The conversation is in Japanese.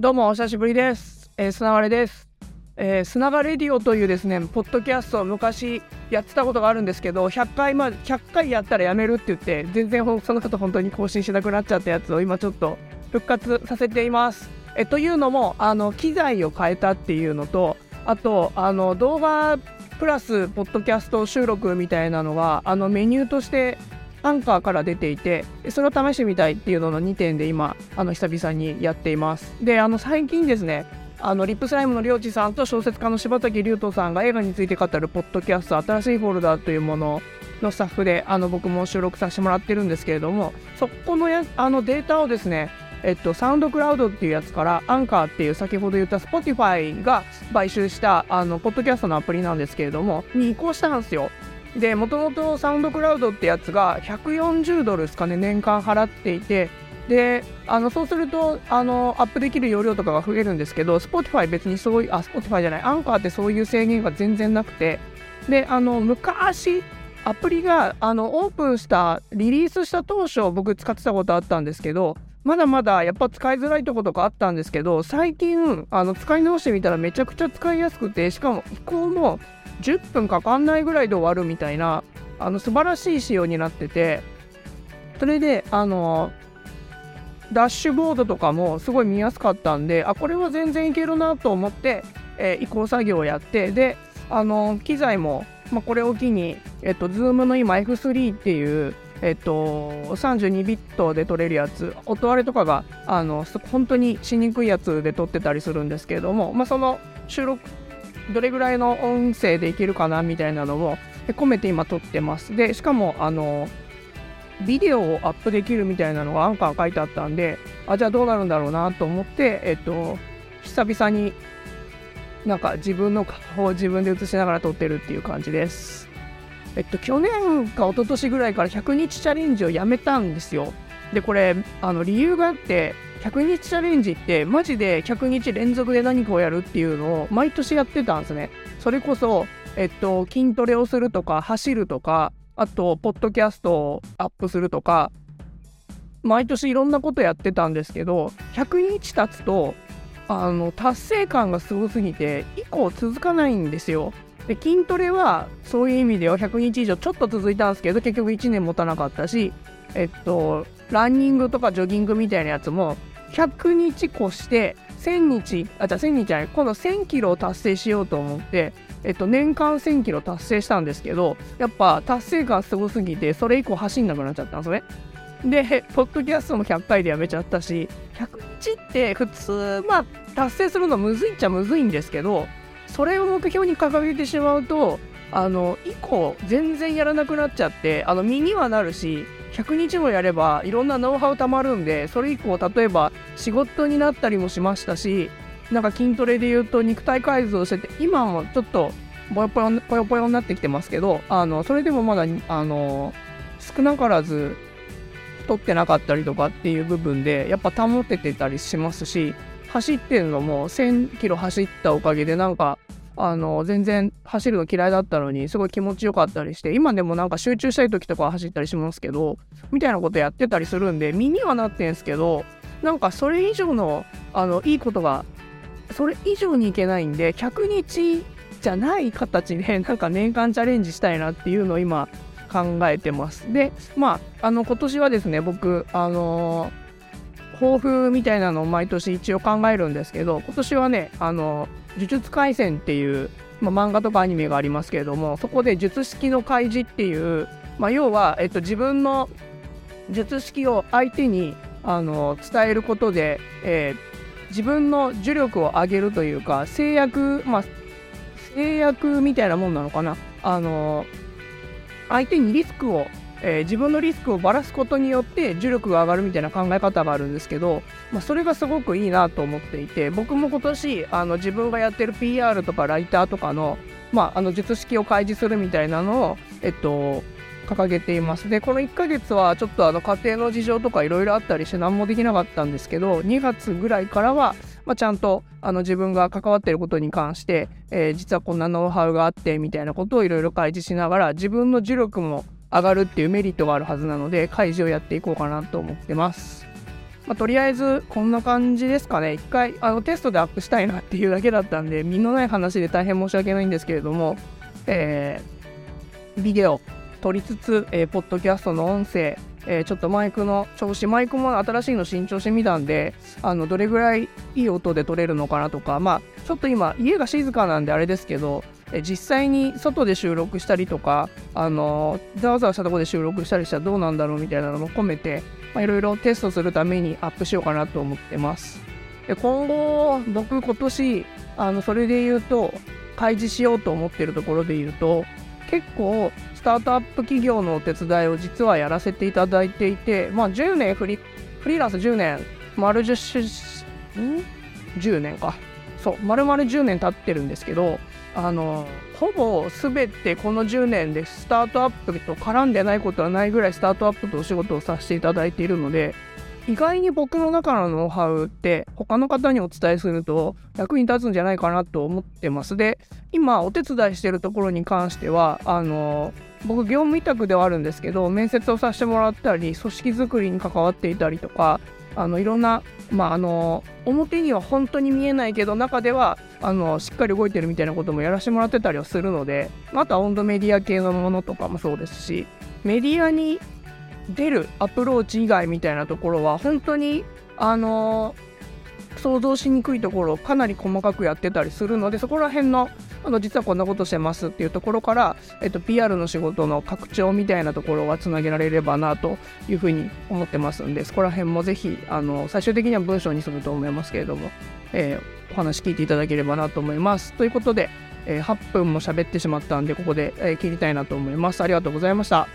どうもお久しぶりです。えー、砂がれです。えー、砂がレディオというですね、ポッドキャストを昔やってたことがあるんですけど、100回まで、100回やったらやめるって言って、全然その後本当に更新しなくなっちゃったやつを今ちょっと復活させています。えというのも、あの、機材を変えたっていうのと、あと、あの、動画プラスポッドキャスト収録みたいなのが、あの、メニューとしてアンカーから出ていてそれを試してみたいっていうのの2点で今あの久々にやっています。であの最近ですねあのリップスライムのりょうちさんと小説家の柴崎龍斗さんが映画について語るポッドキャスト新しいフォルダーというもののスタッフであの僕も収録させてもらってるんですけれどもそこのやあのデータをですねえっと、サウンドクラウドっていうやつからアンカーっていう先ほど言った Spotify が買収したあのポッドキャストのアプリなんですけれどもに移行したんですよ。でもともとサウンドクラウドってやつが140ドルですかね年間払っていて。であのそうするとあのアップできる容量とかが増えるんですけど Spotify 別にそういうあ Spotify じゃないアンカーってそういう制限が全然なくて。であの昔アプリがあのオープンしたリリースした当初僕使ってたことあったんですけどまだまだやっぱ使いづらいとことかあったんですけど最近あの使い直してみたらめちゃくちゃ使いやすくてしかも移行も10分かかんないぐらいで終わるみたいなあの素晴らしい仕様になっててそれであのダッシュボードとかもすごい見やすかったんであこれは全然いけるなと思って、えー移行作業をやってであの機材も、まあ、これを機に、えっと、Zoom の今 F3 っていうえっと、32ビットで撮れるやつ音割れとかがあの本当にしにくいやつで撮ってたりするんですけれども、まあ、その収録どれぐらいの音声でいけるかなみたいなのを込めて今撮ってます。でしかもあのビデオをアップできるみたいなのがアンカー書いてあったんであじゃあどうなるんだろうなと思ってえっと久々になんか自分の顔を自分で映しながら撮ってるっていう感じです。えっと、去年か一昨年ぐらいから100日チャレンジをやめたんですよ。で、これ、あの理由があって、100日チャレンジって、マジで100日連続で何かをやるっていうのを毎年やってたんですね。それこそ、えっと、筋トレをするとか、走るとか、あと、ポッドキャストをアップするとか、毎年いろんなことやってたんですけど、100日経つと、あの達成感がすごすぎて以降続かないんですよ。で筋トレはそういう意味では100日以上ちょっと続いたんですけど結局1年持たなかったしえっとランニングとかジョギングみたいなやつも100日越して1000日あじゃあ1000日じゃない今度1000キロを達成しようと思ってえっと年間1000キロ達成したんですけどやっぱ達成感すごすぎてそれ以降走んなくなっちゃったんですね。で、ポッドキャストも100回でやめちゃったし、100日って普通、まあ、達成するのむずいっちゃむずいんですけど、それを目標に掲げてしまうとあの以降全然やらなくなっちゃってあの身にはなるし100日もやればいろんなノウハウたまるんでそれ以降例えば仕事になったりもしましたしなんか筋トレで言うと肉体改造してて今もちょっとぽよぽよぽよぽよになってきてますけどあのそれでもまだあの少なからず太ってなかったりとかっていう部分でやっぱ保ててたりしますし走ってるのも1000キロ走ったおかげでなんかあの全然走るの嫌いだったのにすごい気持ちよかったりして今でもなんか集中したい時とかは走ったりしますけどみたいなことやってたりするんで身にはなってんすけどなんかそれ以上のあのいいことがそれ以上にいけないんで100日じゃない形でなんか年間チャレンジしたいなっていうのを今考えてます。でまああの今年はですね僕あのー抱負みたいなのを毎年一応考えるんですけど今年はねあの呪術廻戦っていう、まあ、漫画とかアニメがありますけれどもそこで術式の開示っていう、まあ、要は、えっと、自分の術式を相手にあの伝えることで、えー自分の呪力を上げるというか制約まあ制約みたいなもんなのかな。あの相手にリスクをえー自分のリスクをばらすことによって重力が上がるみたいな考え方があるんですけど、まあ、それがすごくいいなと思っていて僕も今年あの自分がやってる PR とかライターとかの,、まあ、あの術式を開示するみたいなのを、えっと、掲げています。でこの1ヶ月はちょっとあの家庭の事情とかいろいろあったりして何もできなかったんですけど2月ぐらいからは、まあ、ちゃんとあの自分が関わっていることに関して、えー実はこんなノウハウがあってみたいなことをいろいろ開示しながら自分の呪力も上がるっていうメリットがあるはずなので開示をやっていこうかなと思ってます。まあ、とりあえずこんな感じですかね一回あのテストでアップしたいなっていうだけだったんで身のない話で大変申し訳ないんですけれども、えー、ビデオ撮りつつ、えー、ポッドキャストの音声えー、ちょっとマイクの調子マイクも新しいの新調してみたんであのどれぐらいいい音で撮れるのかなとかまあちょっと今家が静かなんであれですけど、実際に外で収録したりとかあのざわざわしたところで収録したりしたらどうなんだろうみたいなのも込めていろいろテストするためにアップしようかなと思ってます。で今後僕今年あのそれで言うと開示しようと思ってるところで言うと結構スタートアップ企業のお手伝いを実はやらせていただいていて、まあ、10年フリフリーランス10年丸10ん？10年か。そう丸々10年経ってるんですけどあのほぼ全てこの10年でスタートアップと絡んでないことはないぐらいスタートアップとお仕事をさせていただいているので意外に僕の中のノウハウって他の方にお伝えすると役に立つんじゃないかなと思ってます。で今お手伝いしてるところに関してはあの僕業務委託ではあるんですけど面接をさせてもらったり組織づくりに関わっていたりとかあのいろんな、まあ、あの表には本当に見えないけど中ではあのしっかり動いてるみたいなこともやらせてもらってたりはするのであとは温度メディア系のものとかもそうですしメディアに出るアプローチ以外みたいなところは本当にあの想像しにくいところをかなり細かくやってたりするのでそこら辺のあの実はこんなことしてますっていうところから、えっと、PR の仕事の拡張みたいなところはつなげられればなというふうに思ってますんでそこら辺もぜひあの最終的には文章にすると思いますけれども、えー、お話聞いていただければなと思います。ということで、えー、8分も喋ってしまったんでここで、えー、切りたいなと思います。ありがとうございました。